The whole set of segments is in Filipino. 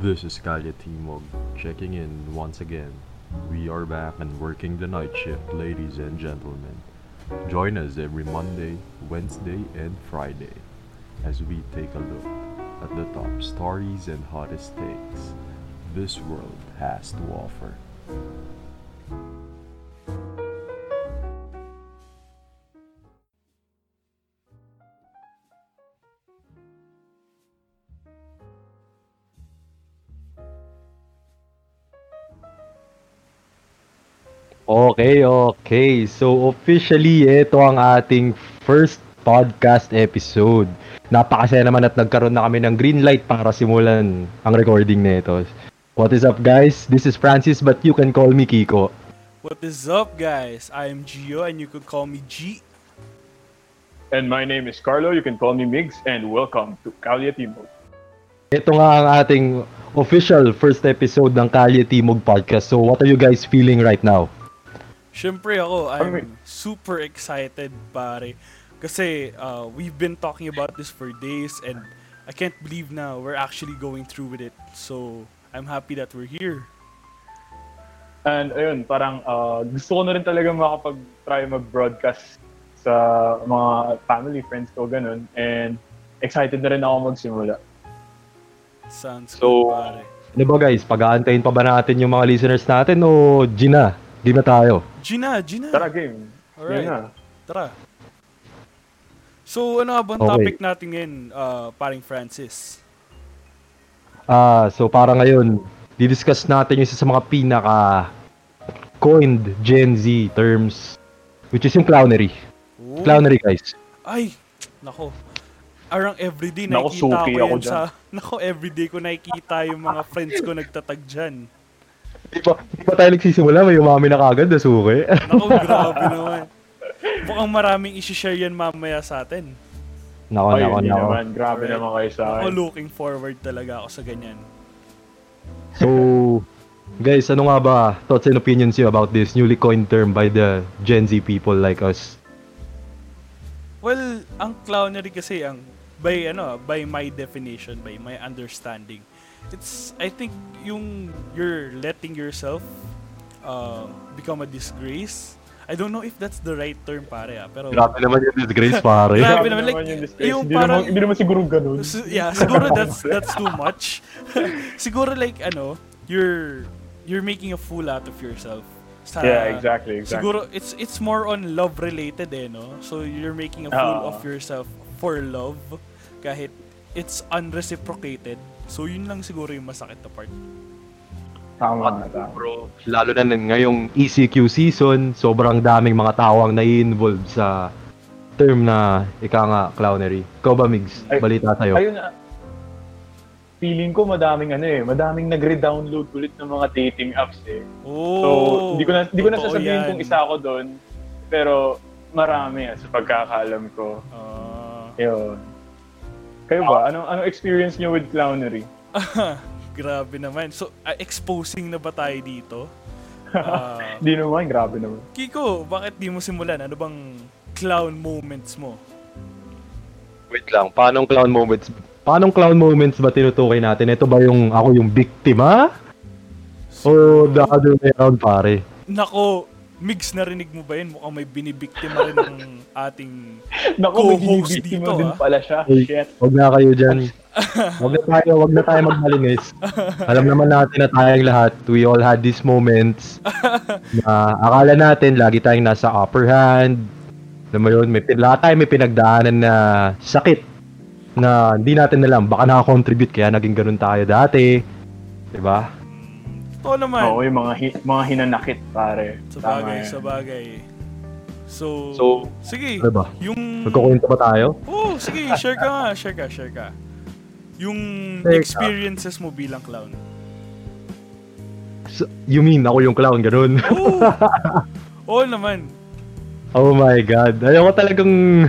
This is Kalya Timog checking in once again. We are back and working the night shift, ladies and gentlemen. Join us every Monday, Wednesday, and Friday as we take a look at the top stories and hottest takes this world has to offer. Okay, okay. So officially, ito ang ating first podcast episode. Napakasaya naman at nagkaroon na kami ng green light para simulan ang recording na ito. What is up guys? This is Francis but you can call me Kiko. What is up, guys? I am Gio, and you could call me G. And my name is Carlo. You can call me Migs. And welcome to Kalya Timog. Ito nga ang ating official first episode ng Kalye Timog Podcast. So what are you guys feeling right now? Siyempre ako, I'm super excited, pare. Kasi uh, we've been talking about this for days, and I can't believe now we're actually going through with it. So, I'm happy that we're here. And ayun, parang uh, gusto ko na rin talaga makapag-try mag-broadcast sa mga family, friends ko, ganun. And excited na rin ako magsimula. Sounds So, good, pare. Ano ba guys? Pag-aantayin pa ba natin yung mga listeners natin o Gina? Game na tayo. Gina, Gina. Tara, game. Alright. Yun na. Tara. So, ano nga bang Okay. topic natin ngayon, uh, paring Francis? Ah, so para ngayon, didiscuss natin yung isa sa mga pinaka coined Gen Z terms which is yung clownery. Oh. Clownery guys. Ay, nako. Arang everyday Nako, nakikita ko ako yan sa... Nako, everyday ko nakikita yung mga friends ko nagtatag dyan. Di pa, di pa tayo nagsisimula, may umami na kagad na suki. Nako, grabe naman. Mukhang maraming isi-share yan mamaya sa atin. nako, Ay, nako, hindi nako. naman. Grabe Alright. naman kayo sa Ako akin. looking forward talaga ako sa ganyan. So, guys, ano nga ba thoughts and opinions you about this newly coined term by the Gen Z people like us? Well, ang clownery kasi ang by ano, by my definition, by my understanding, it's I think yung you're letting yourself uh, become a disgrace. I don't know if that's the right term pare ah, pero Grabe naman yung disgrace, pare. Grabe Grabe naman, like, yung disgrace. yung Hindi parang- naman, hindi naman siguro ganun. S- yeah, siguro that's that's too much. siguro like ano, you're you're making a fool out of yourself. Sa, Yeah, exactly, exactly. Siguro it's it's more on love related eh, no? So you're making a fool Ah. of yourself for love kahit it's unreciprocated. So yun lang siguro yung masakit na part. Tama, tama. Bro, lalo na ngayong ECQ season, sobrang daming mga tao ang nai-involve sa term na ika nga clownery. Ikaw ba, Migs? Ay- Balita sa'yo. Ayun na. Feeling ko madaming ano eh, madaming nagre-download ulit ng mga dating apps eh. So, Oh. hindi ko na hindi ko na sasabihin yan. kung isa ako doon, pero marami ah, sa pagkakaalam ko. Ah. Yun. Kayo ba? Anong anong experience niyo with clownery? grabe naman. So ah, exposing na ba tayo dito? Ah, Hindi naman, grabe naman. Kiko, bakit di mo simulan? Ano bang clown moments mo? Wait lang, paanong clown moments? Paanong clown moments ba tinutukoy natin? Ito ba yung ako yung biktima? O the other way around, pare? Nako, Migs, narinig mo ba yun? Mukhang may binibiktima rin ng ating... Naku, may Co-host binibiktima dito, din ah. pala siya. Hey. Shit. Huwag na kayo dyan. Huwag na tayo, huwag na tayo magmalinis. Alam naman natin na tayong lahat, we all had these moments na akala natin lagi tayong nasa upper hand. Alam mo yun, may, lahat tayo may pinagdaanan na sakit na hindi natin alam. Baka nakakontribute kaya naging ganun tayo dati. Diba? Oo naman. Oo, yung mga, hi- mga hinanakit, pare. sa Tama bagay, yan. sa bagay. So, So, sige. Ano ba? Yung... Magkukwento ba tayo? Oo, sige, share ka nga, share ka, share ka. Yung Share ka. experiences mo bilang clown. So, you mean ako yung clown, ganun? Oo! Oo naman. Oh my God. Ayoko talagang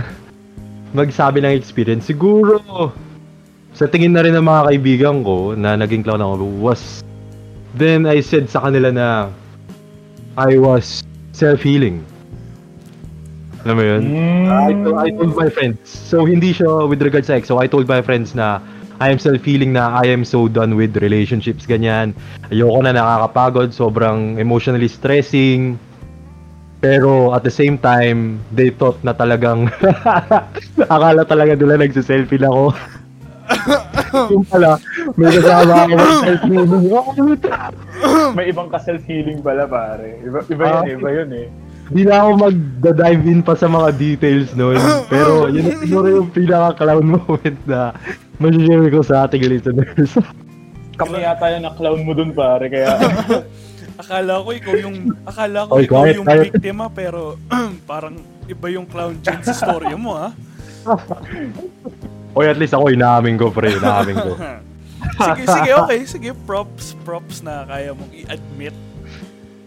magsabi ng experience. Siguro, sa tingin na rin ng mga kaibigan ko na naging clown ako was, then I said sa kanila na I was self-healing. Alam mo yun? Mm. I, told, I told my friends. So, hindi siya with regards sa ex. So, I told my friends na I am still feeling na I am so done with relationships, ganyan. Ayoko na nakakapagod, sobrang emotionally stressing. Pero at the same time, they thought na talagang akala talaga nila nagsiselfie lang ako. yung pala, may kasama ako mag-selfie May ibang ka-self-healing pala, pare. Iba, iba yun, Ah. iba yun eh. Di na ako mag-dive in pa sa mga details nun. Pero yun siguro yung pinaka-clown moment na masishare ko sa ating listeners. Kami yata yung na-clown mo dun, pare. Kaya, Akala ko ikaw yung akala ko Oy, ikaw quiet, yung quiet. biktima pero parang iba yung clown dyan sa storya mo ha. o at least ako inaamin ko, pre. Inaamin ko. Sige, sige, okay. Sige, props, props na kaya mong i-admit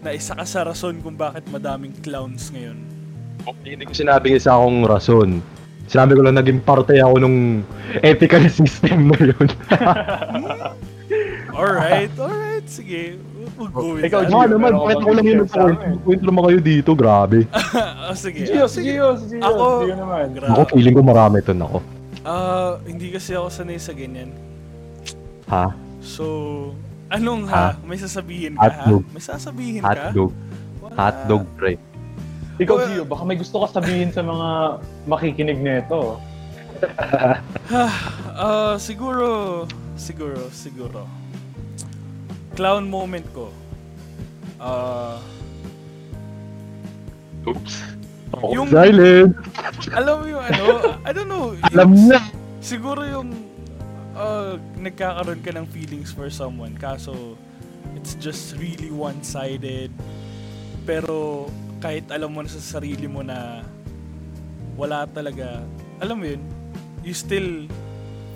na isa ka sa rason kung bakit madaming clowns ngayon. Hindi ko sinabing isa akong rason. Sinabi ko lang naging parte ako nung ethical system na yun. Alright, alright, sige. We'll go with Ikaw, that. Gio, naman, bang ko lang yun share sa amin? ng kwento naman kayo dito, grabe. Ah, sige. si Gio, si sige. Gio, si Gio. Ako, si Gio naman. Grabe. Ako, feeling ko marami to ako. Ah, hindi kasi ako sanay sa ganyan. Ha? So, anong ha? May sasabihin ka ha? Hotdog. May sasabihin ka? Hotdog. Wala. Hotdog, pre. Ikaw, Well- Gio, baka may gusto ka sabihin sa mga makikinig nito. Ah, siguro, siguro, siguro. Clown moment ko. Ah, Oops. Yung- Silent. alam mo yung ano, I don't know. Alam yung- na. Siguro yung uh, nagkakaroon ka ng feelings for someone kaso it's just really one-sided. Pero kahit alam mo na sa sarili mo na wala talaga, alam mo yun, you still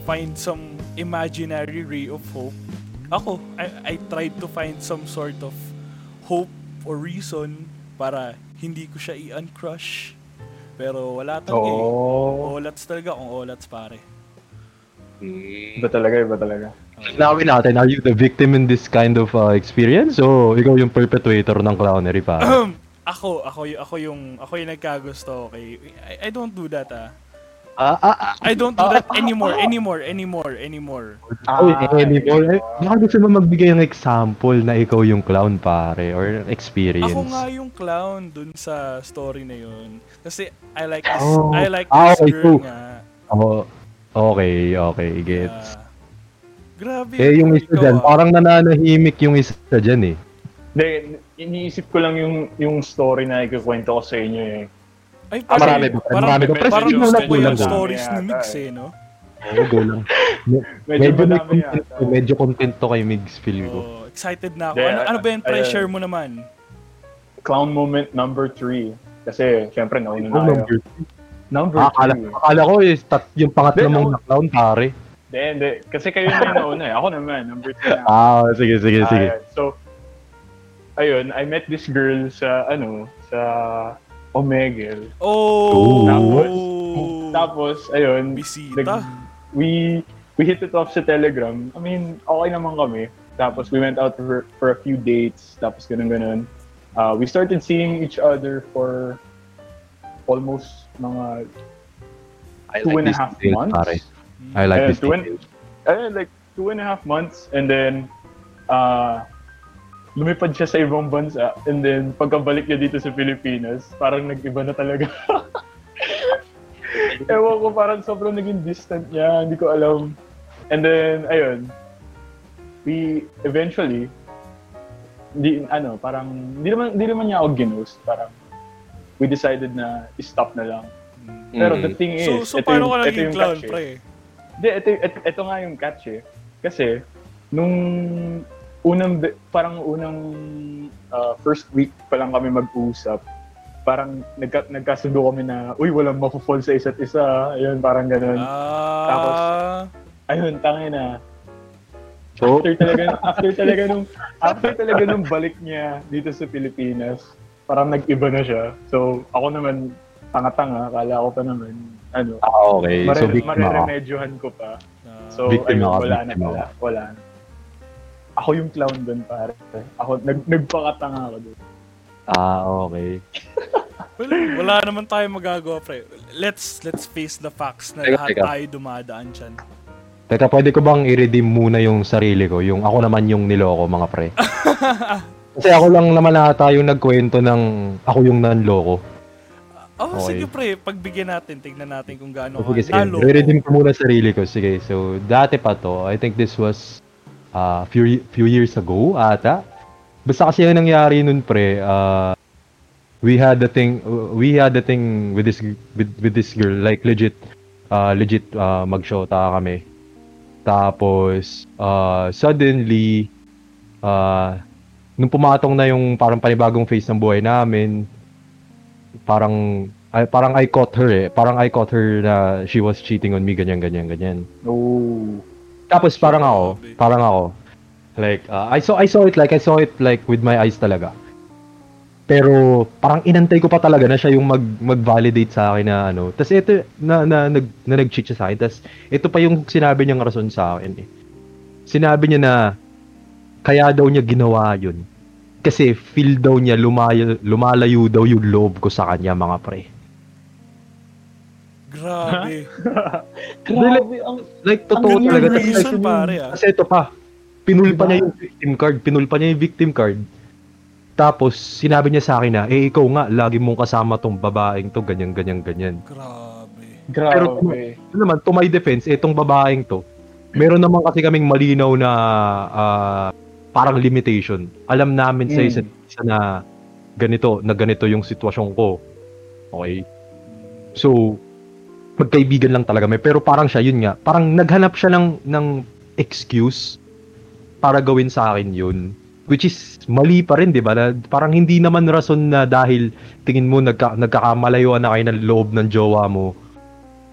find some imaginary ray of hope. Ako, I, I tried to find some sort of hope or reason para hindi ko siya i-uncrush. Pero wala talaga eh. Oo. Olats talaga kung olats pare. Iba talaga, iba talaga. Nawin natin, are you the victim in this kind of uh, experience? O ikaw yung perpetuator ng clownery pa? ako, ako, y- ako yung, ako yung nagkagusto, okay? I, I don't do that, ah. Ah, ah, ah. I don't do that anymore, anymore, anymore, anymore. Uy, anymore. Eh, baka gusto mo magbigay ng example na ikaw yung clown, pare, or experience. Ako nga yung clown dun sa story na yun. Kasi I like this, Oh. I like Ah, this okay, girl cool. nga. Oh, okay, okay, gets. Ah, grabe. eh, yung isa dyan, ah. parang nananahimik yung isa dyan eh. Hindi, iniisip ko lang yung yung story na ikikwento ko sa inyo eh. Ay, Ah, marami parang, ba? parang, Marami ba? parang, Pero sige, ko yung lang, stories lang. ni Migs eh, no? Oo, go lang. Me- Medyo medyo, content medyo content to kay Migs, feel ko. Oh, excited na ako. Ano, ano ba yung pressure mo naman? Clown moment number 3. Kasi, syempre, nauna na kayo. Number Ah, akala, 3. akala ko is tat, yung pangatlo mong na clown, pare. Hindi, hindi. Kasi kayo na yung nauna eh. Ako naman, number 3 na. Ah, sige, sige, sige. Ayan. So, ayun, I met this girl sa, ano, sa Omegle. Oh! Tapos, tapos, ayun, Bisita. nag- we, we hit it off sa Telegram. I mean, okay naman kami. Tapos, we went out for, for a few dates. Tapos, ganun, ganun. Uh, we started seeing each other for almost mga I two and a half details, months. pare. I like Ayun, this two and- details. ayun, like two and a half months and then uh, lumipad siya sa ibang bansa and then pagkabalik niya dito sa Pilipinas, parang nag-iba na talaga. Ewan ko, parang sobrang naging distant niya, hindi ko alam. And then, ayun, we eventually, di, ano, parang, hindi naman, hindi naman niya ako ginost, parang, we decided na i-stop na lang. Pero the Mm. thing is, So, so ito paano yung- ka ito naging yung clown, catch eh. pre? Hindi, ito, ito, ito nga yung catch eh. Kasi, nung unang, parang unang uh, first week pa lang kami mag-usap, parang nagka, nagkasundo kami na, uy, walang mapufall sa isa't isa. Ayun, parang ganun. Ah, Ayun, tangin na. So, After talaga, after talaga nung, after talaga nung balik niya dito sa Pilipinas, parang nag-iba na siya. So, ako naman, tanga-tanga, akala ko pa naman, ano, ah, okay. mare- So, victim ako. mareremedyohan ko pa. So, Victim ayun, ako, wala na pala. Wala na. Ako yung clown doon, pare. Ako, nag, nagpakatanga ako doon. Ah, okay. well, wala naman tayo magagawa, pre. Let's let's face the facts na Teka, lahat teka. tayo dumadaan dyan. Teka, pwede ko bang i-redeem muna yung sarili ko? Yung ako naman yung niloko, mga pre. Kasi ako lang naman ata yung nagkwento ng ako yung nanloko. Oh, Okay. sige pre, pagbigyan natin, tignan natin kung gaano So, sige, sige. nalo. Re-redeem ko muna sarili ko. Sige, so dati pa to. I think this was uh, few, few years ago ata. Basta kasi yung nangyari nun pre, uh, we had the thing, we had the thing with this with, with this girl, like legit, uh, legit uh, magshota kami. Tapos, uh, suddenly, uh, nung pumatong na yung parang panibagong phase ng buhay namin, parang I, parang I caught her eh. Parang I caught her na she was cheating on me, ganyan, ganyan, ganyan. Oh. Tapos parang ako, parang ako, like, uh, I saw I saw it like, I saw it like with my eyes talaga. Pero parang inantay ko pa talaga na siya yung mag mag-validate sa akin na ano. Tapos ito na na nag na nag-cheat siya sa akin. Tapos ito pa yung sinabi niyang rason sa akin eh. Sinabi niya na kaya daw niya ginawa yun. Kasi feel daw niya lumayo, lumalayo daw yung loob ko sa kanya mga pre. Grabe. Grabe, ang... Like totoo Ang talaga. Reason like, pare ah. Kasi ito pa, pinulpa Diba? niya yung victim card, pinulpa niya yung victim card. Tapos, sinabi niya sa akin na, eh, ikaw nga, lagi mong kasama tong babaeng to, ganyan, ganyan, ganyan. Grabe. Pero, Grabe. Ano naman, to my defense, itong babaeng to, meron naman kasi kaming malinaw na ah, parang limitation. Alam namin sa Mm. isa't isa na ganito, na ganito yung sitwasyon ko. Okay? So, magkaibigan lang talaga may pero parang siya yun nga parang naghanap siya ng ng excuse para gawin sa akin yun which is mali pa rin 'di ba Na parang hindi naman rason na dahil tingin mo nagka, nagkakamalayuan na kayo ng loob ng jowa mo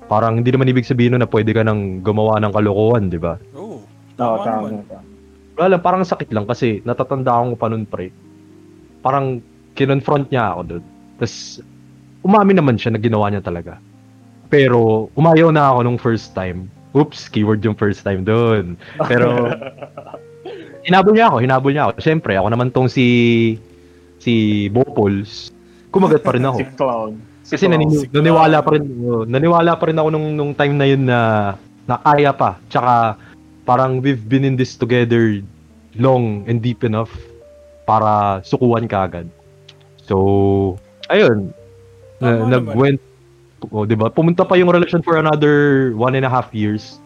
parang hindi naman ibig sabihin nun na pwede ka nang gumawa ng kalokohan 'di ba Oh. Oo, Tama tama. tama. Wala lang parang sakit lang kasi natatandaan ko pa nun pre. Parang kinonfront niya ako doon tapos umamin naman siya na ginawa niya talaga. Pero umayaw na ako nung first time. Oops keyword yung first time doon pero hinabol niya ako hinabol niya ako. Syempre ako naman tong si si Bopols. Kumagat pa rin ako. Si Clown. Si kasi Clown. si naniwala pa rin oh, naniwala pa rin ako nung nung time na yun na na kaya pa. Tsaka parang we've been in this together long and deep enough para sukuan ka agad. So, ayun. Na, Tama nag-went oh, 'di ba? Pumunta pa yung relasyon for another one and a half years.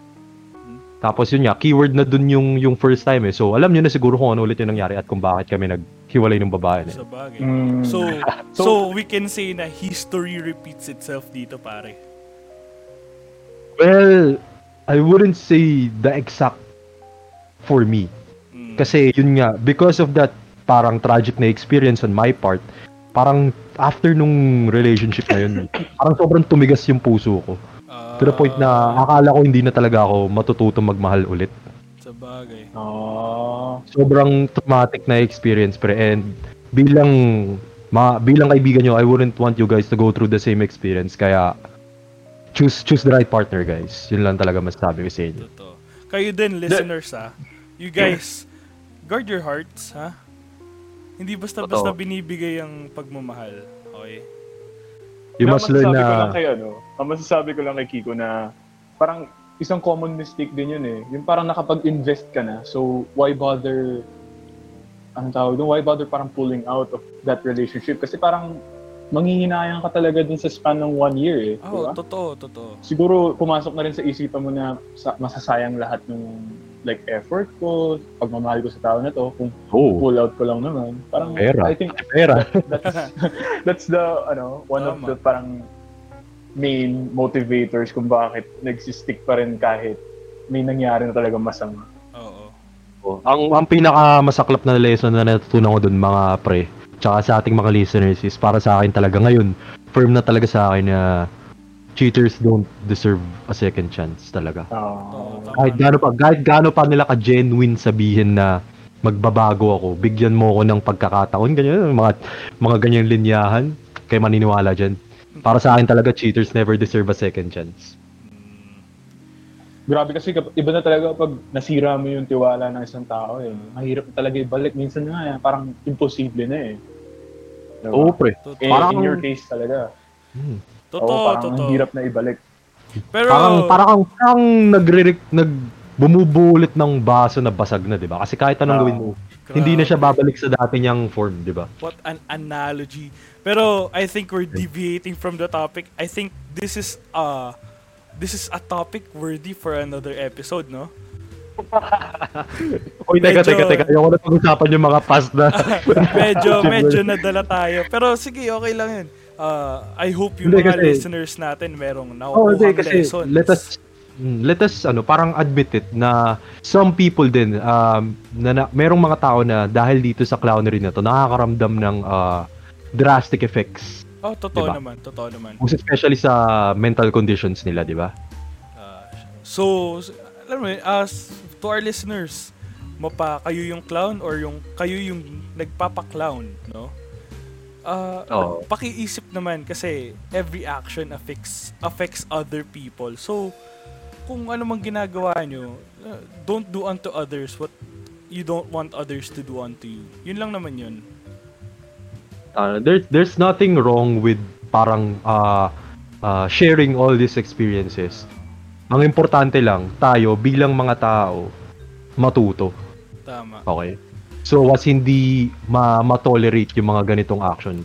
Tapos yun nga, keyword na dun yung yung first time eh. So, alam niyo na siguro kung ano ulit yung nangyari at kung bakit kami naghiwalay ng babae na. Sa bagay. Mm. So, so, So- we can say na history repeats itself dito, pare. Well, I wouldn't say the exact for me. Mm. Kasi yun nga, because of that parang tragic na experience on my part, parang after nung relationship na yun, parang sobrang tumigas yung puso ko. Ah, To the point na akala ko hindi na talaga ako matututo magmahal ulit. Sa bagay. Ah. Sobrang traumatic na experience pre and bilang ma, bilang kaibigan nyo, I wouldn't want you guys to go through the same experience. Kaya choose choose the right partner guys. Yun lang talaga masasabi ko sa inyo. Totoo. Kayo din, listeners, ha? You guys, guard your hearts, ha? Hindi basta-basta Totoo. binibigay ang pagmamahal. Okay? You must learn masasabi ko lang na kay ano, ang masasabi ko lang kay Kiko na parang isang common mistake din yun eh. Yung parang nakapag-invest ka na, so why bother ang tawag doon, why bother parang pulling out of that relationship? Kasi parang manghihinayang ka talaga dun sa span ng one year eh. di Oh, ba? totoo, totoo. Siguro pumasok na rin sa isipan mo na sa, masasayang lahat ng like effort ko, pagmamahal ko sa tao na to, kung oh, pull out ko lang naman. Parang Pera. I think pera. that's that's the ano one of Tama. the parang main motivators kung bakit nagsistick pa rin kahit may nangyari na talaga masama. Oo. Oh, ang ang pinaka masaklap na lesson na natutunan ko dun mga pre, tsaka sa ating mga listeners is para sa akin talaga ngayon, firm na talaga sa akin na cheaters don't deserve a second chance talaga. Tama. Kahit gaano pa, kahit gaano pa nila ka-genuine sabihin na magbabago ako, bigyan mo ako ng pagkakataon, ganyan, mga, mga ganyang linyahan, kaya maniniwala dyan. Para sa akin talaga, cheaters never deserve a second chance. Grabe kasi iba na talaga pag nasira mo yung tiwala ng isang tao eh. Mahirap talaga ibalik. Minsan nga eh, parang imposible na eh. Diba? Oo, pre. Totoo. Eh, Parang- in your case talaga. Hmm. Oo, Totoo, parang totoo. hirap na ibalik. Pero, Parang, parang, parang nagre nag, bumubulit ng baso na basag na, di ba? Kasi kahit anong gawin mo, hindi na siya babalik sa dati niyang form, di ba? What an analogy. Pero I think we're deviating from the topic. I think this is uh this is a topic worthy for another episode, no? Oy, teka, Medyo- teka, teka. Ayoko na pag-usapan yung mga past na. medyo medyo nadala tayo. Pero sige, okay lang 'yun. Uh, I hope yung Hindi, mga kasi- listeners natin merong Oo, hindi, nakukuha kasi lessons. let us mm, let us ano parang admit it na some people din um na, na merong mga tao na dahil dito sa clownery na to nakakaramdam ng uh, drastic effects Oh, totoo Diba? naman, totoo naman. most especially sa mental conditions nila di ba Uh, so, alam mo, as to our listeners, mapa kayo yung clown or yung kayo yung nagpapa-clown, no? Uh, Oo. pakiisip naman kasi every action affects affects other people. So, kung ano mang ginagawa nyo, uh, don't do unto others what you don't want others to do unto you. Yun lang naman yun. uh, there, there's nothing wrong with parang uh, uh, sharing all these experiences ang importante lang tayo bilang mga tao matuto Tama. okay so was hindi ma ma-tolerate yung mga ganitong action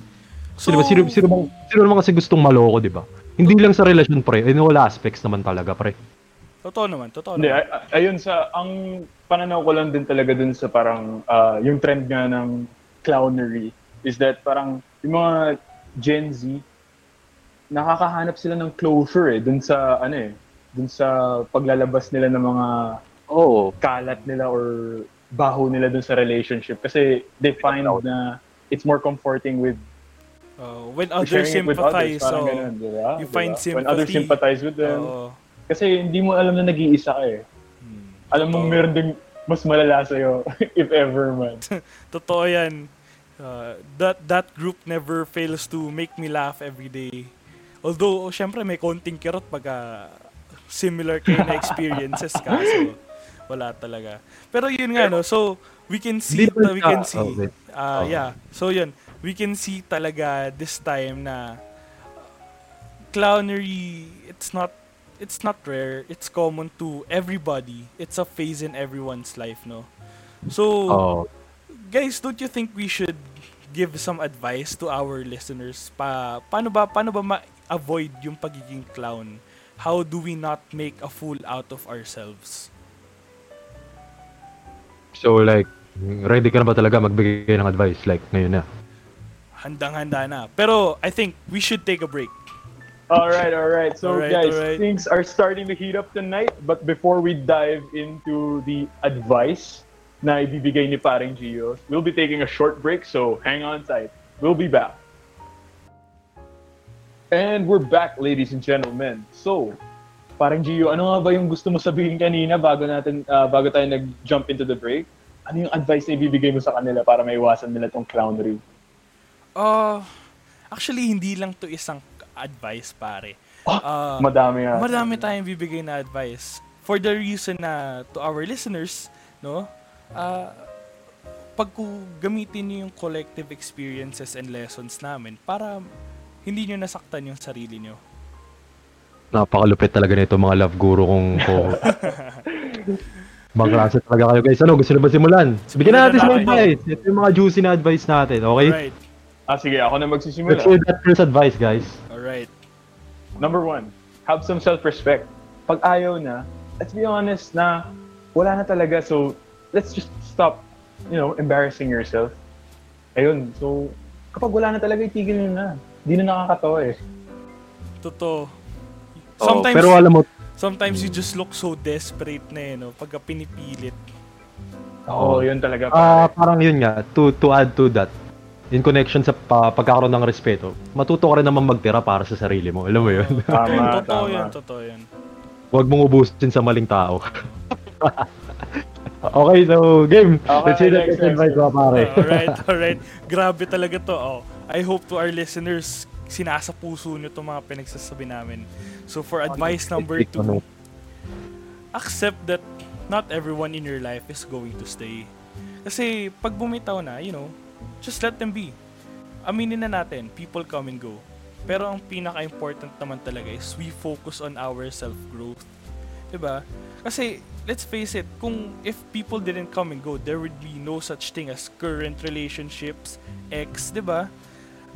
So, Sino sino, sino, bang, sino naman kasi gustong maloko, di ba? Hindi lang sa relasyon, pre. In all aspects naman talaga, pre. totoo naman, totoo Hindi, naman. ay- ay- ayun sa, ang pananaw ko lang din talaga dun sa parang, ah, yung trend nga ng clownery is that parang yung mga Gen Z, nakakahanap sila ng closure eh, dun sa, ano eh, dun sa paglalabas nila ng mga Oo. kalat nila or baho nila dun sa relationship. Kasi they find na it's more comforting with Uh, when others sharing it with others. sympathize, so, ganun, di ba? you find ba? When others sympathy. sympathize with them. oo. Kasi hindi mo alam na nag-iisa ka eh. Hmm. Alam mo meron ding mas malala sa'yo, if ever man. Totoo yan. Uh, that that group never fails to make me laugh every day. Although, oh, syempre may konting kirot pagka similar kayo na experiences ka. So, wala talaga. Pero yun nga, no? So, we can see, ba we can see, uh, Oh. yeah. So, yun. We can see talaga this time na clownery, it's not it's not rare. It's common to everybody. It's a phase in everyone's life, no? So, Oo. guys, don't you think we should give some advice to our listeners pa paano ba paano ba ma-avoid yung pagiging clown? How do we not make a fool out of ourselves? So, like, ready ka na ba talaga magbigay ng advice? Like, ngayon na. Handang-handa na. Pero I think we should take a break. All right, all right. So Alright, guys, alright. things are starting to heat up tonight. But before we dive into the advice na ibibigay ni Paring Gio, we'll be taking a short break. So hang on tight. We'll be back. And we're back, ladies and gentlemen. So, Paring Gio, ano nga ba yung gusto mo sabihin kanina bago natin ah, bago tayo nag-jump into the break? Ano yung advice na ibibigay mo sa kanila para maiwasan nila tong clownery? Uh, actually, hindi lang to isang advice, pare. Uh, Madami nga. marami tayong bibigay na advice. For the reason na to our listeners, no? Uh, pag gamitin niyo yung collective experiences and lessons namin para hindi nyo nasaktan yung sarili nyo. Napakalupit talaga nito mga love guru kong ko. Klase talaga kayo guys. Ano, gusto nyo ba simulan? Bigyan Simulan natin sa natin. advice. Ito yung mga juicy na advice natin, okay? Alright, Ah, sige, ako na magsisimula. Let's hear that first advice, guys. alright. Number one, have some self-respect. Pag ayaw na, let's be honest na wala na talaga. So, let's just stop, you know, embarrassing yourself. Ayun. So, kapag wala na talaga, itigil nyo na. Hindi na nakakatawa eh. Totoo. Oo, Sometimes, pero alam mo, sometimes you just look so desperate na eh, no? Pagka pinipilit. Oo, yun talaga. ah pare. parang yun nga, to, to add to that, in connection sa pa, pagkakaroon ng respeto, matuto ka rin naman magtira para sa sarili mo. Alam mo yun? tama, totoo tama. yan, totoo yan. Huwag mong ubusin sa maling tao. okay, so game. Okay, Let's hear that next, next. mga pare. alright, alright. Grabe talaga to. Oh. I hope to our listeners, sinasa puso nyo itong mga pinagsasabi namin. So for advice number two, accept that not everyone in your life is going to stay. Kasi pag bumitaw na, you know, just let them be. Aminin na natin, people come and go. Pero ang pinaka-important naman talaga is we focus on our self-growth. 'Diba? Kasi let's face it, kung if people didn't come and go, there would be no such thing as current relationships, ex, 'di ba?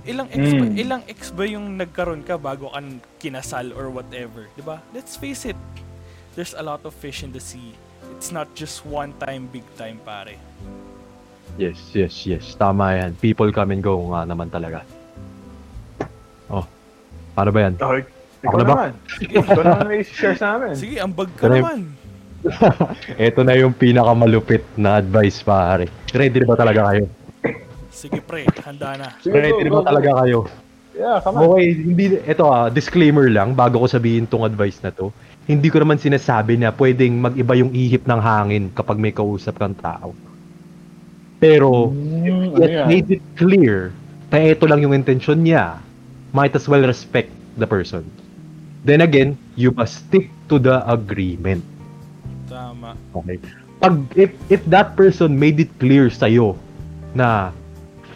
Ilang ex ba, Mm. ilang ex ba yung nagkaroon ka bago ka kinasal or whatever, 'di ba? Let's face it. There's a lot of fish in the sea. It's not just one time big time, pare. Yes, yes, yes. Tama yan. People come and go nga naman talaga. Oh. Paano ba yan? Okay. Ako Ikaw na ba? naman. Ikaw naman may share sa amin. Sige, ambag ka Kaya- naman. Ito na yung pinakamalupit na advice, pare. Ready ba talaga kayo? Sige pre, handa na. Sige, Ready go, ba go, talaga go. kayo? Yeah, come on. Okay, hindi, ito ah, disclaimer lang bago ko sabihin tong advice na to. Hindi ko naman sinasabi na pwedeng mag-iba yung ihip ng hangin kapag may kausap kang tao. Pero, Mm, ano yet yan? made it clear na ito lang yung intention niya, might as well respect the person. Then again, you must stick to the agreement. Tama. Okay. Pag if if that person made it clear sa na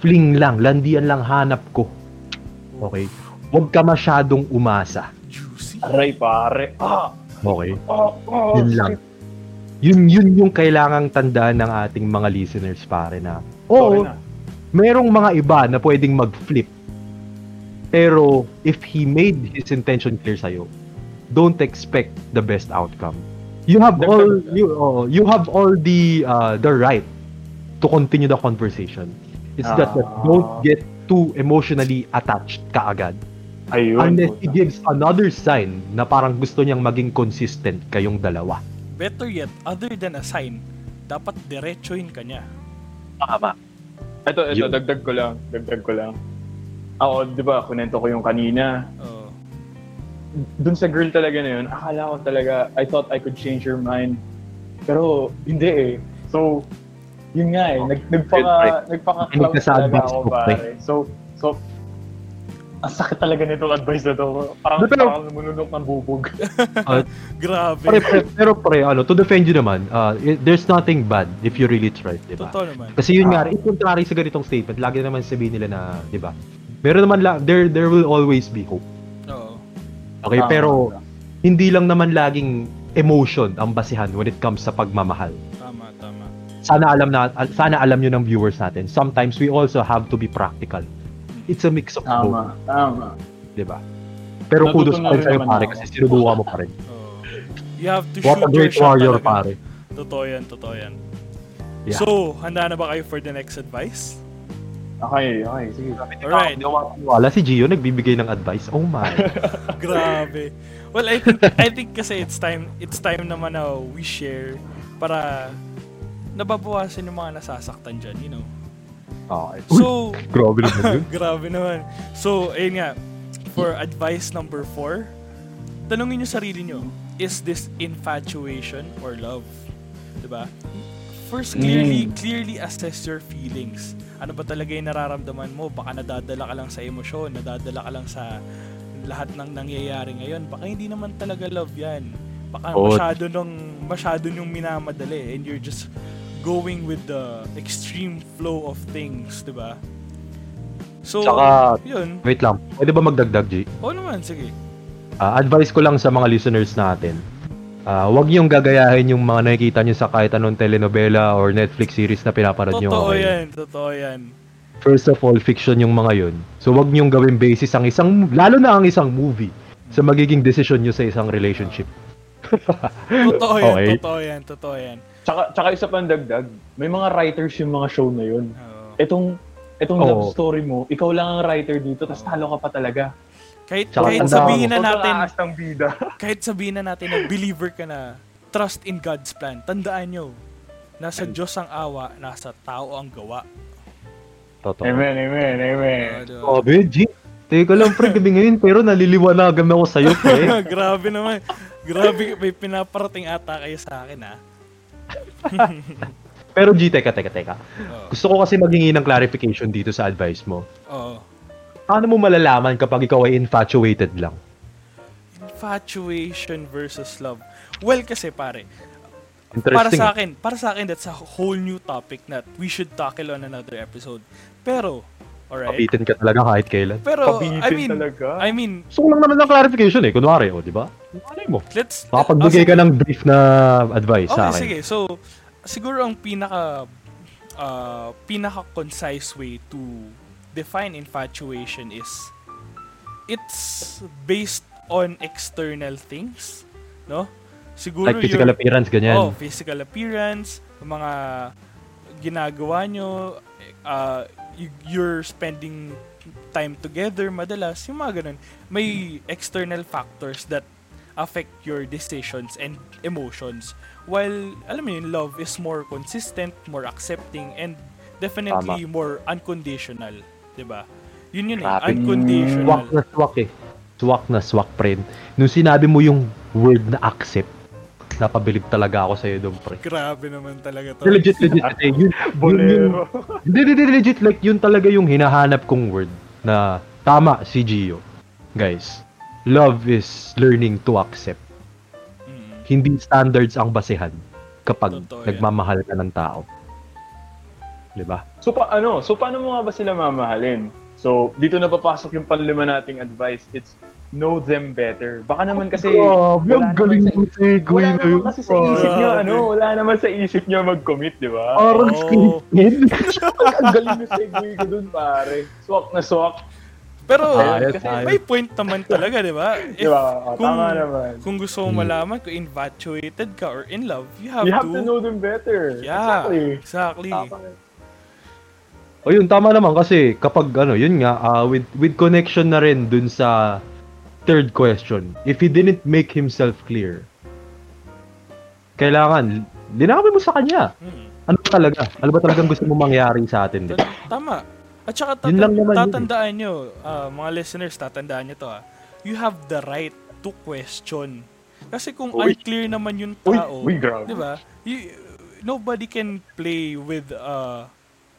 fling lang, landian lang hanap ko. Okay. Huwag ka masyadong umasa. Juicy. Aray, pare. Ah! Okay. Oh, oh, Yun lang. Yun yun yung kailangang tandaan ng ating mga listeners pare na. Sorry Oo, na. merong mga iba na pwedeng mag-flip. Pero if he made his intention clear sa'yo, don't expect the best outcome. You have all you oh, you have all the uh, the right to continue the conversation. It's just that Ah. don't get too emotionally attached kaagad. Ayun. Unless he gives another sign na parang gusto niyang maging consistent kayong dalawa. Better yet, other than a sign, dapat diretsuhin ka niya. Tama. Ito, ito, Yun. dagdag ko lang. Dagdag ko lang. Ako, di ba, kunento ko yung kanina. Oh. Dun sa girl talaga na yun, akala ko talaga, I thought I could change her mind. Pero, hindi eh. So, yun nga eh. Nag, nagpaka, nagpaka-cloud talaga advice ako, pare. So, so, ang sakit talaga nitong advice na to. Parang, Pero- parang lumunok ng bubog. Grabe. Pre, pre, pero pre, ano, to defend you naman, uh, there's nothing bad if you really try, di ba? Totoo naman. Kasi yun nga, Ah. in contrary sa ganitong statement, lagi naman sabihin nila na, di ba? Meron naman, la- there, there will always be hope. Oo. Okay, Tama. pero hindi lang naman laging emotion ang basihan when it comes sa pagmamahal. Tama, tama. Sana alam na sana alam niyo ng viewers natin. Sometimes we also have to be practical. It's a mix of both, Tama, tama. di ba? Pero kudos pa rin sa'yo pare kasi sinubukan mo pa rin. Oo. You have to What a shoot your great shot warrior talaga. pare. Totoo yan, totoo yan. Yeah. So, handa na ba kayo for the next advice? Okay, okay, sige. Alright. Wala si Gio nagbibigay ng advice. Oh my. Grabe. Well, I think I think kasi it's time it's time naman na we share para nababawasan yung mga nasasaktan dyan, you know. Okay. So, Grabe naman yun. grabe naman. So, ayun nga, for advice number four, tanungin nyo sarili nyo, is this infatuation or love? 'Di ba? First, clearly, clearly assess your feelings. Ano ba talaga yung nararamdaman mo? Baka nadadala ka lang sa emosyon, nadadala ka lang sa lahat ng nangyayari ngayon. Baka hindi naman talaga love yan. Baka Oo. masyado nung masyado nung minamadali and you're just going with the extreme flow of things, 'di ba? So, Tsaka- yun. Wait lang. Pwede ba magdagdag, G? Oo naman, sige. Ah, advice ko lang sa mga listeners natin. Ah, wag niyong gagayahin yung mga nakikita niyo sa kahit anong telenovela or Netflix series na pinapanood niyo. Totoo okay? yan, totoo yan. First of all, fiction yung mga yun. So wag niyong gawin basis ang isang, lalo na ang isang movie sa magiging decision niyo sa isang relationship. Totoo yan, Okay. totoo yan, totoo yan. Tsaka, tsaka isa pang dagdag, may mga writers yung mga show na yun. Oo. Itong, itong Oo. love story mo, ikaw lang ang writer dito, tapos talo ka pa talaga. Kahit, Tsaka kahit sabihin na natin, aas ng bida. kahit sabihin na natin na believer ka na, trust in God's plan. Tandaan nyo, nasa Diyos ang awa, nasa tao ang gawa. Totoo. amen, amen, amen. Oo, diba? Grabe, G. Teka lang, pre, gabi ngayon, pero naliliwanagan ako sa'yo, pre. Grabe naman. Grabe, may pinaparating ata kayo sa akin, ha? Pero G, teka, teka, teka. Oo. Gusto ko kasi maghingi ng clarification dito sa advice mo. Oo. Paano mo malalaman kapag ikaw ay infatuated lang? Infatuation versus love. Well, kasi pare, para sa akin, para sa akin that's a whole new topic that we should tackle on another episode. Pero Alright? Kapitin ka talaga kahit kailan. Pero, Kabitin I mean, talaga. I mean, ko lang naman ng clarification eh. Kunwari, o, di ba? Malay mo. let's... Makapagbigay ka ng brief na advice sa Okay, akin. sige. So, siguro ang pinaka uh, pinaka concise way to define infatuation is it's based on external things, no? Siguro Like physical your- appearance, ganyan. Oh, physical appearance, mga ginagawa nyo, uh, you- you're spending time together madalas, yung mga ganun. May external factors that affect your decisions and emotions. While, alam mo yun, love is more consistent, more accepting, and definitely more unconditional. 'Di ba? Yun yun eh, Grabe. unconditional. Swak na swak eh. Swak na swak, friend. Nung sinabi mo yung word na accept, napabilib talaga ako sa'yo doon, pre. Grabe naman talaga to. Legit, legit. Kasi yun, yun, yun, Bolero. hindi, hindi, legit. Like, yun talaga yung hinahanap kong word na tama si Gio. Guys, love is learning to accept. Mm. Hindi standards ang basehan kapag Totoo yan. nagmamahal ka ng tao. Diba? So, pa, ano, so paano mo nga ba sila mamahalin? So, dito na papasok yung panlima nating advice. It's know them better. Baka naman kasi... Grabe, wala galing mo segue Wala na naman yun. kasi sa isip Grabe. ano, wala naman sa isip niya mag-commit, di ba? Parang Oo. scripted. Ang galing na segue ko dun, pare. Swak na swak. Pero, Ayos, kasi ayos. may point naman talaga, di ba? Di ba? Oh, kung, tama naman. kung gusto mo malaman kung infatuated ka or in love, you have, You have to, to know them better. Yeah, Exactly. exactly. Tama. O yun, tama naman kasi kapag ano, yun nga, ah, with, with connection na rin dun sa third question, if he didn't make himself clear, kailangan, linawin mo sa kanya. Mm. Ano ba talaga? Ano ba talagang gusto mo mangyari sa atin? di ba? Tama. At saka Yun lang tatan- naman yun tatandaan nyo, ah, mga listeners, tatandaan nyo to ah. You have the right to question. Kasi kung Uy. unclear naman yung tao, uy, di ba? You- Nobody can play with uh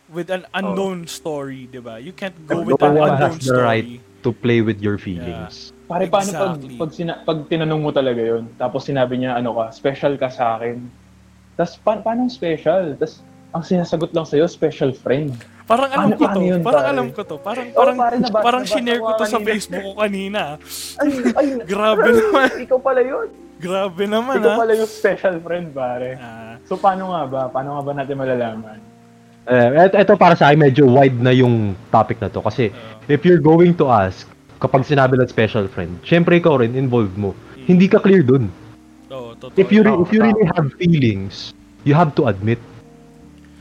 with an unknown story, di ba? You can't go No with an one unknown has the right story. to play with your feelings. Pare, paano pag, Exactly. pag, sina- pag tinanong mo talaga yon tapos sinabi niya, ano ka, special ka sa akin. Tapos, pa- paano special? Tapos, ang sinasagot lang sa'yo, special friend. Parang alam Paano- ko paano to. yun, parang pare? alam ko to. Parang Oo, parang pare, nabasa- parang shinare ko to sa. Facebook ko kanina. Ay, ay, Grabe naman. Ikaw pala yun. Grabe naman Ikaw ah. pala yung special friend, pare. Ah, So, paano nga ba? Paano nga ba natin malalaman? Eh, et- eto para sa akin, medyo wide na yung topic na to. Kasi, if you're going to ask, kapag sinabi ng special friend, syempre ikaw rin involved mo. Hindi ka clear dun. Oo, totoo. If you if you really have feelings, you have to admit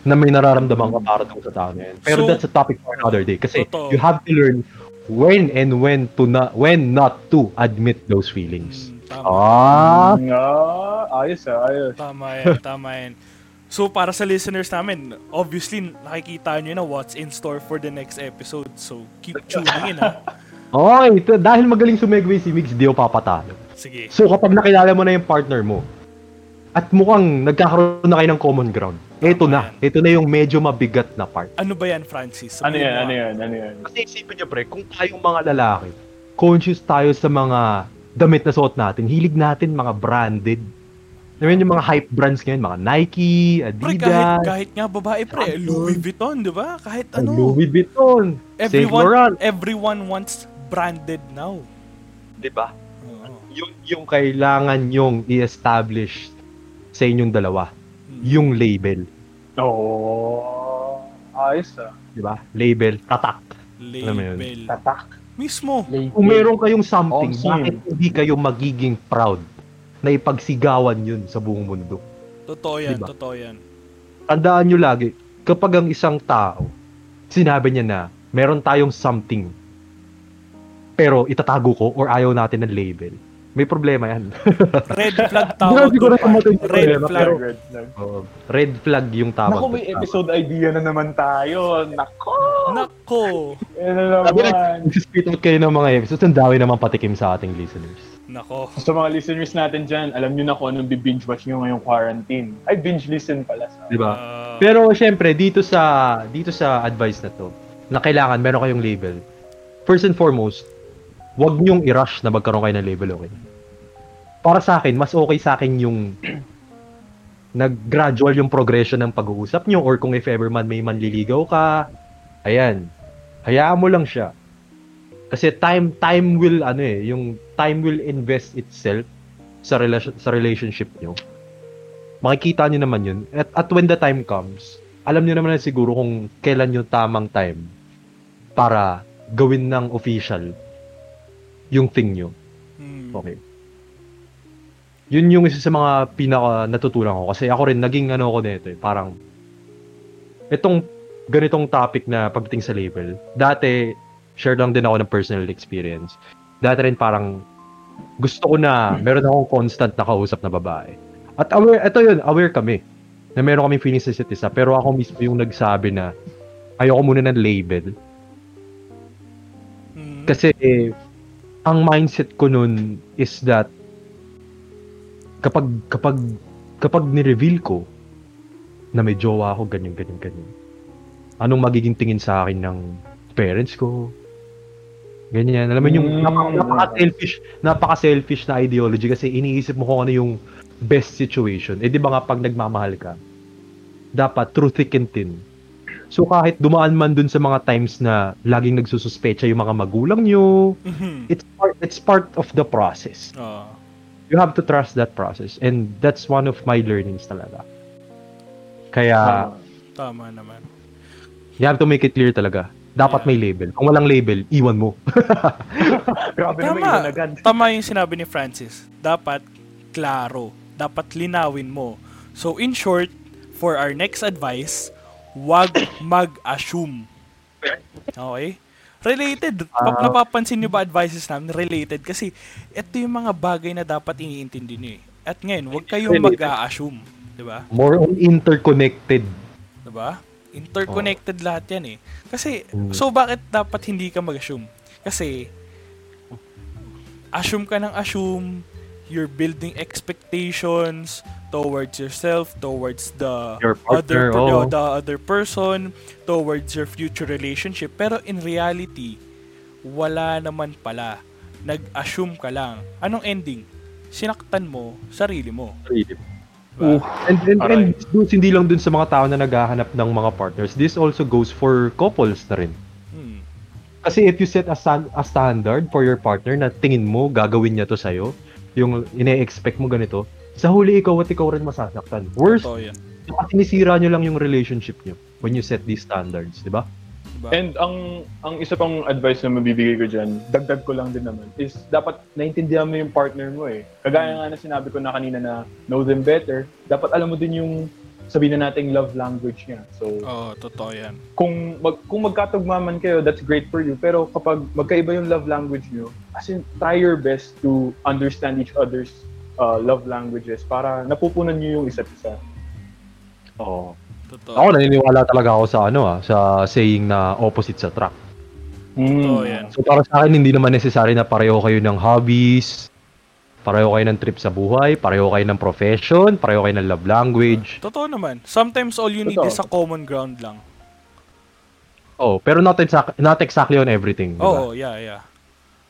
na may nararamdaman ka para sa tao na yun. Pero So- that's a topic for another day. Kasi Totoo. you have to learn when and when to not when not to admit those feelings. Mm, tama. Ah, Nga, ayos ah, ayos. Tama yan, tama yan. So, para sa listeners namin, obviously, nakikita nyo na what's in store for the next episode. So, keep tuning in, ha? okay, ito- dahil magaling sumegway si Migs, di papatalo. Sige. So kapag nakilala mo na yung partner mo, at mukhang nagkakaroon na kayo ng common ground, eto na. Ito na yung medyo mabigat na part. Ano ba yan, Francis? Ano yan, ano yan, ano yan? Kasi isipin nyo, pre, kung tayong mga lalaki, conscious tayo sa mga damit na suot natin, hilig natin mga branded. Mean, yung mga hype brands ngayon, mga Nike, Pre, kahit, Adidas, kahit nga babae, pre, Louis Vuitton, di ba? Kahit ano. Louis Vuitton, Saint everyone, Laurent, everyone wants branded now. di ba? Oo. Yung, yung kailangan yung i-establish sa inyong dalawa, yung label. Oo. ayos ah. Di ba? Label, tatak. Alam mo yun? Label. Tatak. Mismo. Kung meron kayong something, Oh, same. bakit hindi kayo magiging proud na ipagsigawan yun sa buong mundo? Totoo yan, Diba? totoo yan. Tandaan nyo lagi, kapag ang isang tao, sinabi niya na, meron tayong something, pero itatago ko or ayaw natin ng label, may problema yan. Red flag Hindi tawag na sa pare. matindi Red problema, flag. pero- Red flag. Oo, red flag yung tawag. Naku, may episode idea na naman tayo. Nako! Nako. Na Sabi naman. na, spit out kayo ng mga episodes, ang dami naman patikim sa ating listeners. Nako. Sa mga listeners natin dyan, alam nyo na kung anong binge watch nyo ngayong quarantine. Ay, binge listen pala. Sa... Di ba? Ah, Pero syempre dito sa dito sa advice na to, na kailangan meron kayong label. First and foremost, wag niyong i-rush na magkaroon kayo ng label, okay? Para sa akin, mas okay sa akin yung nag-gradual yung progression ng pag-uusap nyo or kung if ever man may manliligaw ka, ayan, Hayaan mo lang siya. Kasi time time will ano eh, yung time will invest itself sa relation sa relationship nyo. Makikita niyo naman yun. At, at when the time comes, alam niyo naman na siguro kung kailan yung tamang time para gawin ng official yung thing nyo. Hmm. Okay. Yun yung isa sa mga pinaka natutunan ko. Kasi ako rin, naging ano ko nito eh. Parang, itong ganitong topic na pagdating sa label. Dati, share lang din ako ng personal experience. Dati rin parang, gusto ko na, meron akong constant na kausap na babae. At aware, ito yun, aware kami. Na meron kami feelings sa isa't isa. Pero ako mismo yung nagsabi na, ayoko muna ng label. Hmm. Kasi ang mindset ko nun is that kapag kapag kapag ni-reveal ko na may jowa ako ganyan ganyan ganyan. Anong magiging tingin sa akin ng parents ko? Ganyan. Alam mo yung Mm. napaka, napaka-selfish, napaka-selfish na ideology kasi iniisip mo kung ano yung best situation. Eh di ba nga pag nagmamahal ka, dapat through thick and thin. So kahit dumaan man dun sa mga times na laging nagsususpecha yung mga magulang nyo, Mhm. it's part it's part of the process. Oo. You have to trust that process and that's one of my learnings talaga. Kaya Tama naman. you have to make it clear talaga. Dapat Yeah. may label. Kung walang label, iwan mo. Grabe naman Tama. yun agad. Tama yung sinabi ni Francis. Dapat klaro. Dapat linawin mo. So, in short, for our next advice, wag mag-assume. Okay? Related. Ah. napapansin nyo ba advices namin? Related. Kasi, ito yung mga bagay na dapat iniintindi nyo eh. At ngayon, wag kayong Related. mag-a-assume. Diba? More on interconnected. Diba? Interconnected lahat yan eh. Kasi, Mm. so bakit dapat hindi ka mag-assume? Kasi, assume ka ng assume, you're building expectations towards yourself, towards the Your other partner, oo. the other person, towards your future relationship. Pero in reality, wala naman pala. Nag-assume ka lang. Anong ending? Sinaktan mo sarili mo. Diba? And, and, and Aray. this goes hindi lang dun sa mga tao na naghahanap ng mga partners. This also goes for couples na rin. Hmm. Kasi if you set a, stan- a standard for your partner na tingin mo gagawin niya to sa'yo, yung ine-expect mo ganito, sa huli ikaw at ikaw rin masasaktan. Worst, Totoo yan. baka sinisira nyo lang yung relationship nyo when you set these standards, di ba? Diba? And ang ang isa pang advice na mabibigay ko dyan, dagdag ko lang din naman, is dapat naintindihan mo yung partner mo eh. Kagaya nga na sinabi ko na kanina na know them better, dapat alam mo din yung sabihin na nating love language niya. So, Oo, totoo yan. kung mag, kung magkatugma man kayo, that's great for you. Pero kapag magkaiba yung love language nyo, as in, try your best to understand each other's uh, love languages para napupunan nyo yung isa't isa. Oo. Totoo. Ako naniniwala talaga ako sa ano ah, sa saying na opposite sa track. Totoo yan. So para sa akin, hindi naman necessary na pareho kayo ng hobbies, pareho kayo ng trip sa buhay, pareho kayo ng profession, pareho kayo ng love language. Totoo naman. Sometimes all you need Totoo. is a common ground lang. Oh, pero not, exact, not exactly on everything. di ba? Oo, yeah, yeah.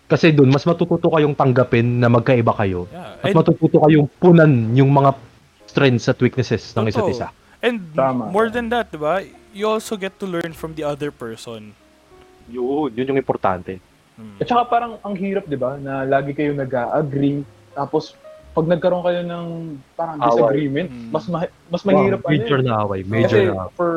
Kasi doon, mas matututo kayong tanggapin na magkaiba kayo. yeah. At And, matututo kayong punan yung mga strengths at weaknesses ng isa't isa. And Tama. more than that, di ba? You also get to learn from the other person. Yun, yun yung importante. Hmm. At saka parang ang hirap, di ba, na lagi kayo nag-agree, tapos pag nagkaroon kayo ng parang Away. disagreement, Mm. mas ma- mas mahirap Wow, ano major eh. na away, Kasi major na away. for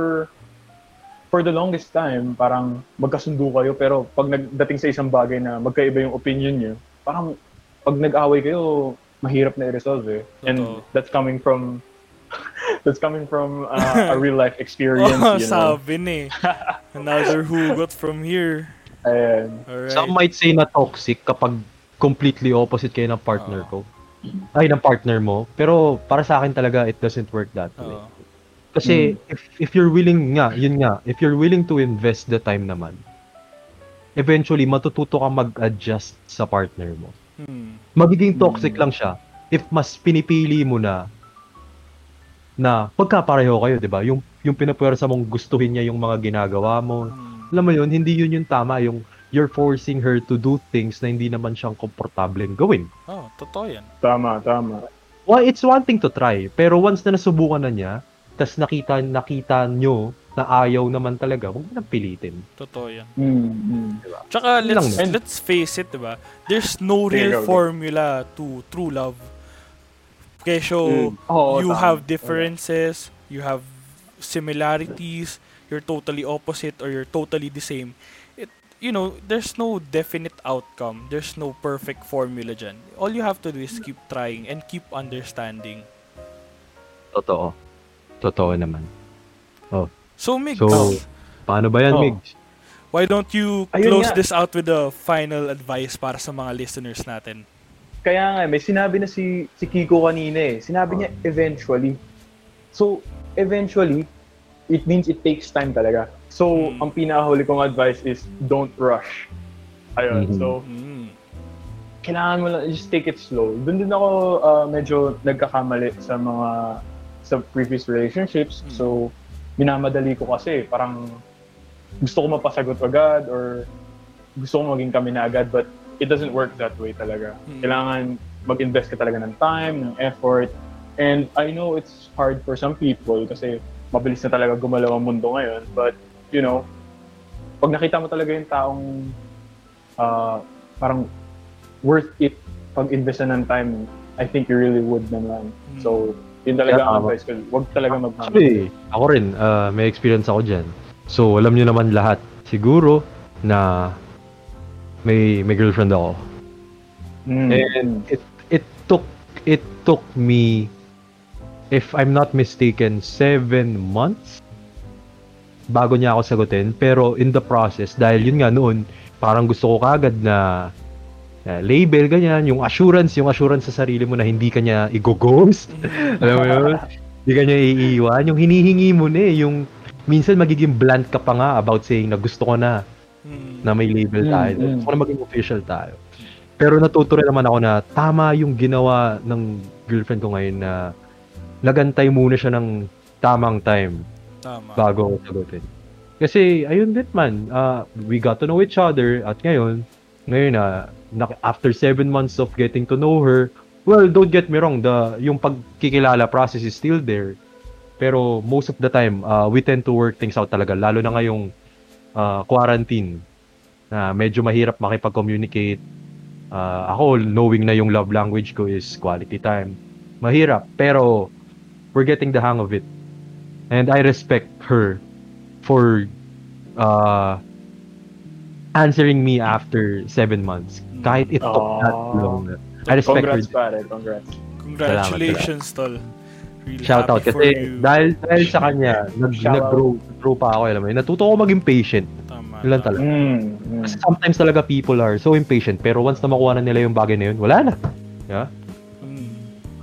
for the longest time, parang magkasundo kayo, pero pag nagdating sa isang bagay na magkaiba yung opinion nyo, parang pag nag-away kayo, mahirap na i-resolve eh. And Totoo. that's coming from that's coming from uh, a real life experience, Oh, you know. sabi ni. Another hugot from here. Ayan. Alright. Some might say na toxic kapag completely opposite kayo ng partner ko. Ay, ng partner mo. Pero para sa akin talaga, it doesn't work that way. Oo. Kasi if, if you're willing nga, yun nga, if you're willing to invest the time naman, eventually matututo ka mag-adjust sa partner mo. Hmm. Magiging toxic Hmm. lang siya if mas pinipili mo na na pagkapareho kayo, 'di ba? Yung yung pinapwersa mong gustuhin niya yung mga ginagawa mo. Hmm. Alam mo yun, hindi yun yung tama, yung you're forcing her to do things na hindi naman siyang komportableng gawin. Oh, totoo yan. Tama, tama. Well, it's one thing to try, pero once na nasubukan na niya, tas nakita nakita nyo na ayaw naman talaga, huwag nang pilitin. Totoo yan. Mm, mm. Tsaka let's let's face it, 'di ba? There's no real formula to true love. Kesyo Mm. Oo, you tama. have differences, you have similarities, you're totally opposite or you're totally the same. It you know, there's no definite outcome. There's no perfect formula dyan. All you have to do is keep trying and keep understanding. Totoo. Totoo naman. So, Migs, So, paano ba yan, Oh. Migs? why don't you Ayun close nga. this out with a final advice para sa mga listeners natin? Kaya nga, may sinabi na si, si Kiko kanina eh. Sinabi niya, eventually. So, eventually, it means it takes time talaga. So, Mm. ang pinakahuli kong advice is, don't rush. Ayun, Mhm. so, Mm. kailangan mo lang, just take it slow. Doon din ako ah, medyo nagkakamali sa mga, sa previous relationships. Mm. So, minamadali ko kasi, parang gusto ko mapasagot agad or gusto ko maging kami na agad but it doesn't work that way talaga. Mm. Kailangan mag-invest ka talaga ng time, ng effort. And I know it's hard for some people kasi mabilis na talaga gumalaw ang mundo ngayon. But, you know, pag nakita mo talaga yung taong ah, parang worth it pag-invest na ng time, I think you really would naman. Mm. So, yun talaga Kaya ang advice ko. Huwag talaga mag Actually, ako rin, ah, may experience ako dyan. So, alam nyo naman lahat, siguro, na may may girlfriend ako. Mm. And it it took it took me if I'm not mistaken seven months bago niya ako sagutin. Pero in the process dahil yun nga noon parang gusto ko kagad na na label ganyan yung assurance yung assurance sa sarili mo na hindi ka niya i-ghost. Alam mo yun? Hindi ka niya iiwan. Yung hinihingi mo na eh yung minsan magiging blunt ka pa nga about saying na gusto ko na Mm. na may label Mm, tayo. mm. Gusto ko na maging official tayo. Pero natuto rin naman ako na tama yung ginawa ng girlfriend ko ngayon na nagantay muna siya ng tamang time Tama. bago ako sagutin. Kasi ayun din man, ah, we got to know each other at ngayon, ngayon na na- after seven months of getting to know her, well, don't get me wrong, the yung pagkikilala process is still there. Pero most of the time, uh, we tend to work things out talaga, lalo na ngayong uh, quarantine na medyo mahirap makipag-communicate. Uh, ako, knowing na yung love language ko is quality time. Mahirap, pero we're getting the hang of it. And I respect her for uh, answering me after seven months. Kahit it took that Ah. long. I respect her. Congrats pare, congrats. Congratulations, tol. Really Shout out happy for kasi dahil dahil sa kanya nag nag-grow grow pa ako alam mo. Natuto ko maging patient. Tama. Yun lang talaga. Mm, mm. Kasi sometimes talaga people are so impatient pero once na makuha na nila yung bagay na yun, wala na. Yeah? Mm.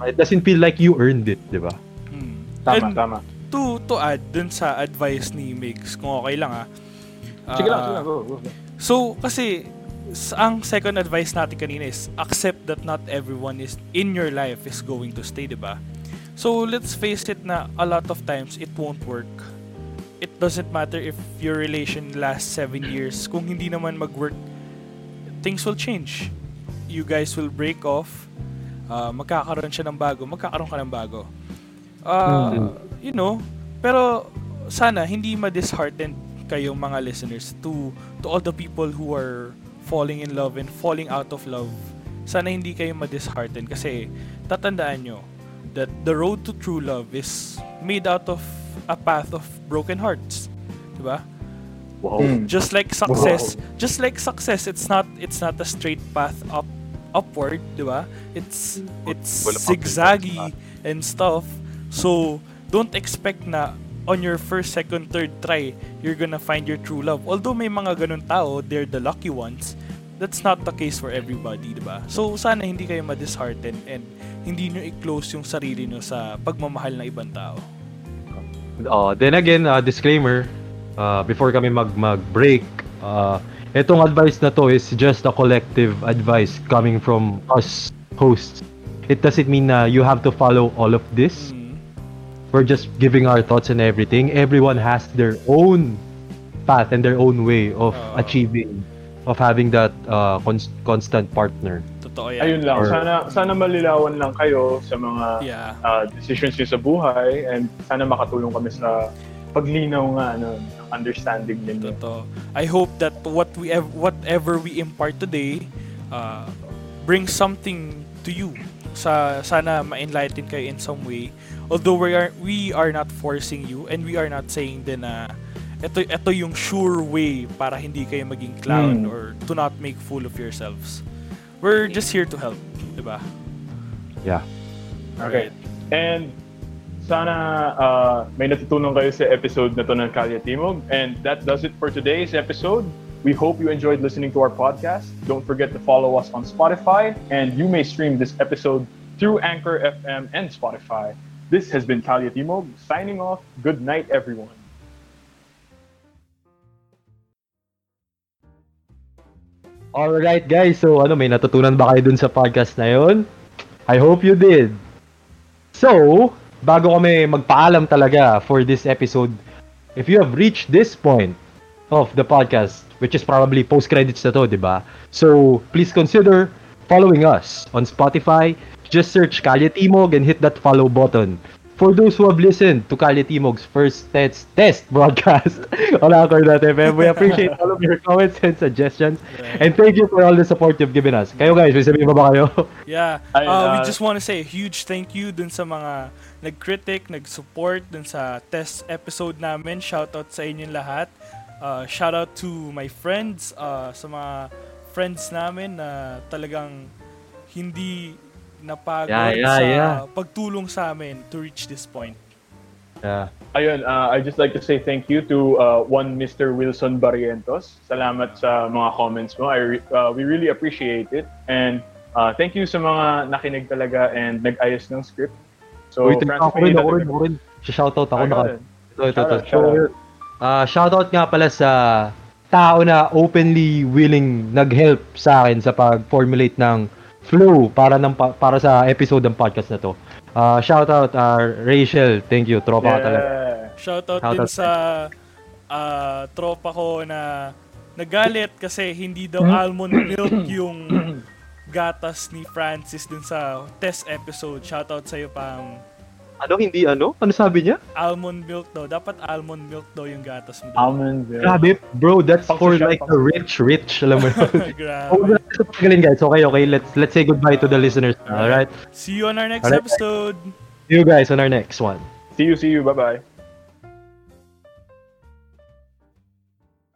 It doesn't feel like you earned it, di ba? Mm. Tama, And tama. to to add dun sa advice ni Migs, kung okay lang ah. Sige lang, Ah, sige lang, go, go. go. So, kasi, ang second advice natin kanina is, accept that not everyone is in your life is going to stay, di ba? So, let's face it na a lot of times, it won't work. It doesn't matter if your relation lasts seven years. Kung hindi naman mag-work, things will change. You guys will break off. Uh, magkakaroon siya ng bago. Magkakaroon ka ng bago. Uh, You know, pero sana hindi ma-disheartened kayong mga listeners to to all the people who are falling in love and falling out of love. Sana hindi kayo ma-disheartened kasi tatandaan nyo that the road to true love is made out of a path of broken hearts. Diba? Wow. Mm. Just like success, just like success, it's not it's not a straight path up upward, 'di ba? It's it's Well, zigzaggy and stuff. So, don't expect na on your first, second, third try, you're gonna find your true love. Although may mga ganun tao, they're the lucky ones. That's not the case for everybody, 'di ba? So, sana hindi kayo ma-dishearten and hindi nyo i-close yung sarili nyo sa pagmamahal ng ibang tao. Uh, then again, uh, disclaimer, uh, before kami mag mag-break, uh, itong advice na to is just a collective advice coming from us hosts. It doesn't mean na you have to follow all of this. Mm. We're just giving our thoughts and everything. Everyone has their own path and their own way of Uh. achieving, of having that uh, cons- constant partner. Totoo yan. Ayun lang, Or- sana sana malilawan lang kayo sa mga Yeah. uh, decisions niyo sa buhay and sana makatulong kami sa paglinaw nga ano, ng understanding ninyo. Totoo. I hope that what we ev- whatever we impart today uh, brings something to you. Sa sana ma-enlighten kayo in some way. Although we are we are not forcing you and we are not saying din na ito ito yung sure way para hindi kayo maging clown Hmm. or to not make fool of yourselves. We're just here to help, 'di ba? Yeah. Okay. And sana uh, may natutunan kayo sa episode na to ng Kalya Timog. And that does it for today's episode. We hope you enjoyed listening to our podcast. Don't forget to follow us on Spotify, and you may stream this episode through Anchor FM and Spotify. This has been Kalya Timog, signing off. Good night, everyone. Alright guys, so ano, may natutunan ba kayo dun sa podcast na yon? I hope you did. So, bago kami magpaalam talaga for this episode, if you have reached this point of the podcast, which is probably post-credits na to, di ba? So, please consider following us on Spotify. Just search Kalye Timog and hit that follow button. For those who have listened to Kalye Timog's first test, test broadcast on Anchor.fm, we appreciate all of your comments and suggestions. And thank you for all the support you've given us. Kayo guys, may sabihin ba ba kayo? Yeah. Uh, we uh, just want to say a huge thank you dun sa mga nag-critic, nag-support dun sa test episode namin. Shoutout sa inyong lahat. Uh, shoutout to my friends, uh, sa mga friends namin na talagang hindi napagod Yeah, yeah, sa yeah. pagtulong sa amin to reach this point. Yeah. Ayun, uh, I'd just like to say thank you to uh, one Mr. Wilson Barrientos. Salamat sa mga comments mo. I re- uh, we really appreciate it. And uh, thank you sa mga nakinig talaga and nag-ayos ng script. So, Uy, teka, ako rin, ako rin, ako rin. Shoutout ako Ayun. na. Ito, ito, ito. Shoutout, ah, shoutout nga pala sa tao na openly willing nag-help sa akin sa pag-formulate ng flow para ng pa- para sa episode ng podcast na to. Ah, shoutout ah, Rachel, thank you. Tropa ka talaga. Yeah. Shoutout Shoutout din sa uh, tropa ko na nagalit kasi hindi daw Hmm? almond milk yung gatas ni Francis dun sa test episode. Shoutout sa'yo, Pam. Ano, hindi ano? Ano sabi niya? Almond milk daw. Dapat almond milk daw yung gatas mo. Almond. yeah. Grabe, bro, that's Pang for like pang the rich, rich. Alam mo yun. Grabe. Oh, pagaling guys. Okay, okay. Let's let's say goodbye to the listeners. All right. See you on our next Alright. episode. See you guys on our next one. See you, see you. Bye-bye.